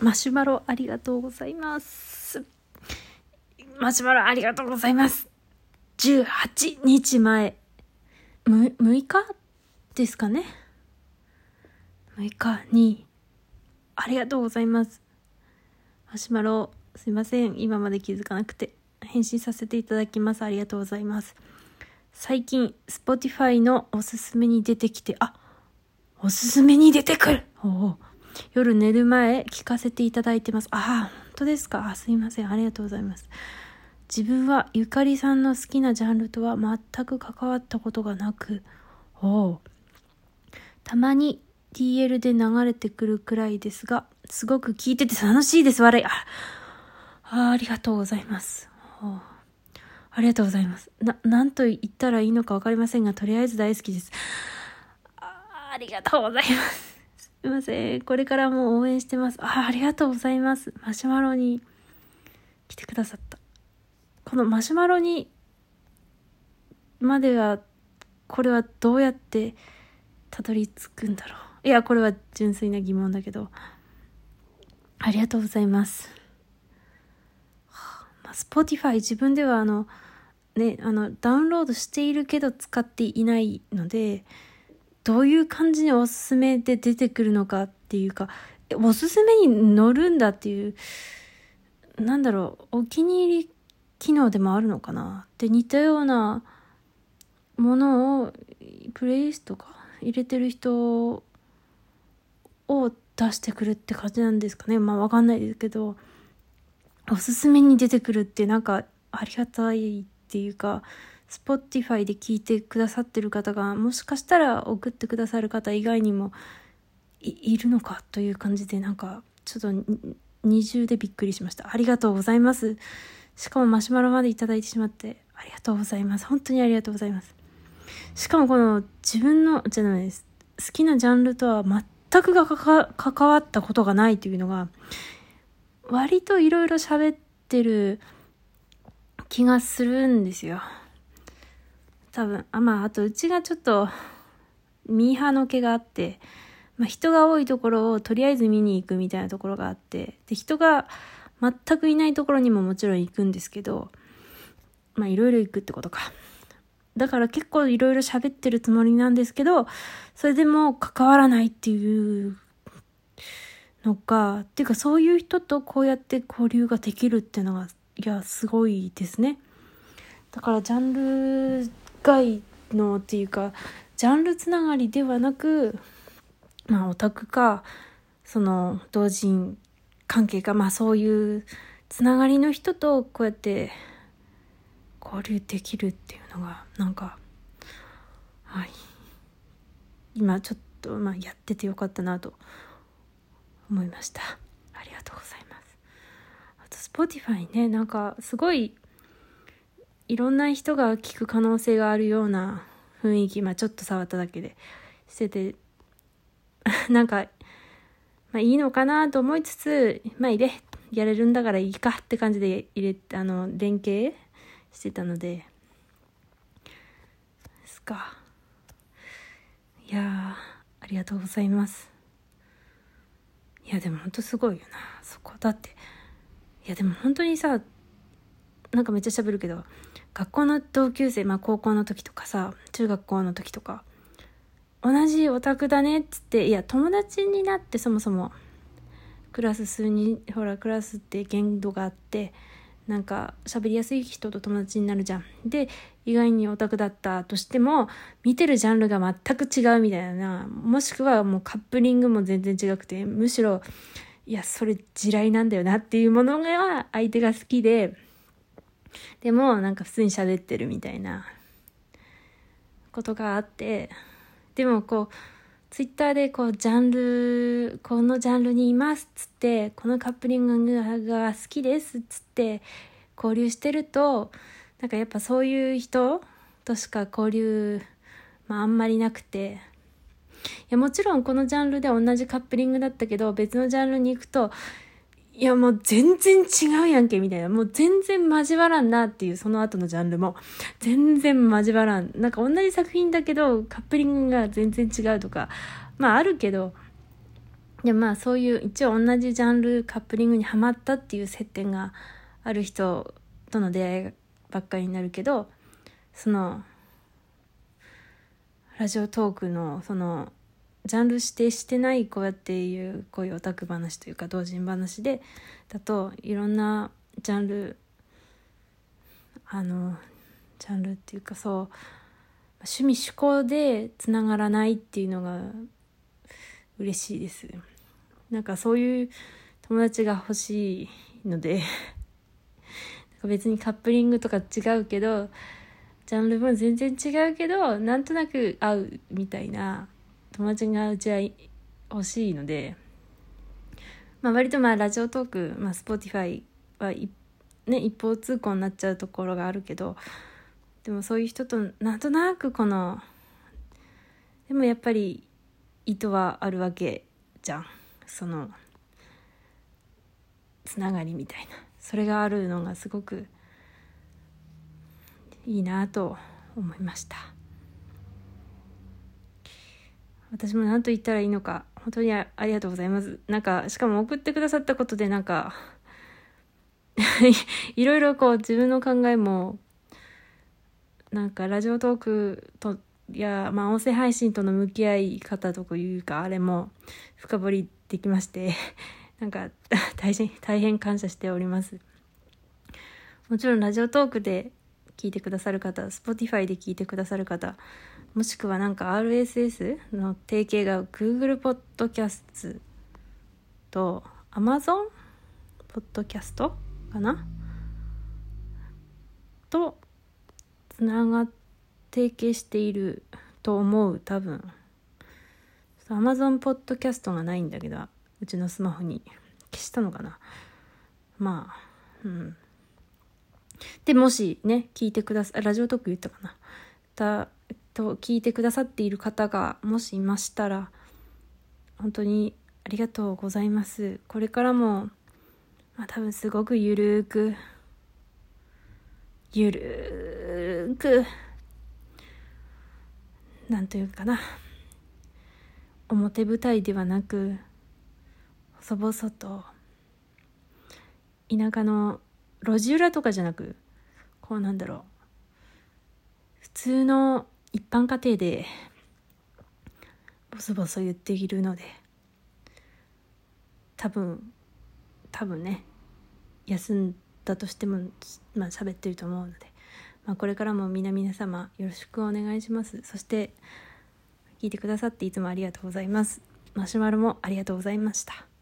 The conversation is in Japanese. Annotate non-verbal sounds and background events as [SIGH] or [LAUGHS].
マシュマロありがとうございます。マシュマロありがとうございます。18日前、む、6日ですかね。6日に、ありがとうございます。マシュマロ、すいません。今まで気づかなくて。返信させていただきます。ありがとうございます。最近、Spotify のおすすめに出てきて、あ、おすすめに出てくるおお夜寝る前聞かせていただいてます。ああ、本当ですか？あすいません。ありがとうございます。自分はゆかりさんの好きなジャンルとは全く関わったことがなく、おたまに DL で流れてくるくらいですが、すごく聞いてて楽しいです。笑い。あ、あありがとうございます。ありがとうございます。な、なんと言ったらいいのかわかりませんが、とりあえず大好きです。あありがとうございます。すいません。これからも応援してます。あありがとうございます。マシュマロに来てくださった。このマシュマロにまでは、これはどうやってたどり着くんだろう。いや、これは純粋な疑問だけど。ありがとうございます。まあ、Spotify 自分ではあの、ね、あの、ダウンロードしているけど使っていないので、どういう感じにおすすめで出てくるのかっていうか、おすすめに乗るんだっていう、なんだろう、お気に入り機能でもあるのかなで、似たようなものを、プレイリストか入れてる人を出してくるって感じなんですかね。まあわかんないですけど、おすすめに出てくるってなんかありがたいっていうか、Spotify で聞いてくださってる方が、もしかしたら送ってくださる方以外にもいいるのかという感じで、なんかちょっと二重でびっくりしました。ありがとうございます。しかもマシュマロまでいただいてしまって、ありがとうございます。本当にありがとうございます。しかもこの自分の、じゃないです。好きなジャンルとは全くが関わったことがないというのが、割といろいろ喋ってる気がするんですよ。多分、あ、まあ、あとうちがちょっと、ミーハーの毛があって、まあ、人が多いところをとりあえず見に行くみたいなところがあって、で、人が全くいないところにももちろん行くんですけど、まあ、いろいろ行くってことか。だから結構いろいろ喋ってるつもりなんですけど、それでも関わらないっていうのが、っていうかそういう人とこうやって交流ができるっていうのが、いや、すごいですね。だからジャンル外のっていうか、ジャンルつながりではなく、まあオタクか、その同人関係か、まあそういうつながりの人とこうやって交流できるっていうのが、なんか、はい。今ちょっと、まあやっててよかったなと思いました。ありがとうございます。あと、Spotify ね、なんかすごい、いろんな人が聞く可能性があるような雰囲気、まあちょっと触っただけでしてて、[LAUGHS] なんか、まあいいのかなと思いつつ、まあ入れ、やれるんだからいいかって感じで入れ、あの、連携してたので、ですか。いやー、ありがとうございます。いや、でもほんとすごいよな、そこ。だって、いや、でも本当にさ、なんかめっちゃ喋るけど、学校の同級生、まあ高校の時とかさ、中学校の時とか、同じオタクだねっつって、いや、友達になってそもそも、クラス数人、ほら、クラスって限度があって、なんか喋りやすい人と友達になるじゃん。で、意外にオタクだったとしても、見てるジャンルが全く違うみたいな、もしくはもうカップリングも全然違くて、むしろ、いや、それ地雷なんだよなっていうものが相手が好きで、でもなんか普通に喋ってるみたいなことがあって、でもこう、ツイッターでこう、ジャンル、このジャンルにいますっつって、このカップリングが好きですっつって、交流してると、なんかやっぱそういう人としか交流、まああんまりなくて、いやもちろんこのジャンルで同じカップリングだったけど、別のジャンルに行くと、いやもう全然違うやんけみたいな。もう全然交わらんなっていうその後のジャンルも。全然交わらん。なんか同じ作品だけどカップリングが全然違うとか。まああるけど、でまあそういう一応同じジャンルカップリングにはまったっていう接点がある人との出会いばっかりになるけどそのラジオトークのそのジャンル指定してないこうやっていうこういうオタク話というか同人話でだといろんなジャンルあのジャンルっていうかそう趣味趣向でつながらないっていうのが嬉しいです。なんかそういう友達が欲しいので別にカップリングとか違うけどジャンルも全然違うけどなんとなく合うみたいな友達がうちは欲しいので、まあ、割とまあラジオトーク、まあ、Spotify はね、一方通行になっちゃうところがあるけどでもそういう人となんとなくこのでもやっぱり意図はあるわけじゃん。そのつながりみたいな。それがあるのがすごくいいなと思いました。私も何と言ったらいいのか本当にありがとうございます。なんかしかも送ってくださったことでなんか [LAUGHS] いろいろこう自分の考えもなんかラジオトークとや、まあ、音声配信との向き合い方とかいうかあれも深掘りできまして [LAUGHS] なんか大変大変感謝しております。もちろんラジオトークで聞いてくださる方 Spotify で聞いてくださる方もしくはなんか RSS の提携が Google Podcast と Amazon Podcast かな？とつなが提携していると思う多分。Amazon Podcast がないんだけどうちのスマホに消したのかな？まあうん。でもしね聞いてくださラジオトーク言ったかな。たと聞いてくださっている方がもしいましたら本当にありがとうございます。これからもまあ多分すごくゆるーく、ゆるーく、なんというかな、表舞台ではなく、細々と、田舎の路地裏とかじゃなく、こうなんだろう、普通の一般家庭で、ボソボソ言っているので、多分多分ね休んだとしてもまあ喋ってると思うので、まあ、これからも皆々様よろしくお願いします。そして聞いてくださっていつもありがとうございます。マシュマロもありがとうございました。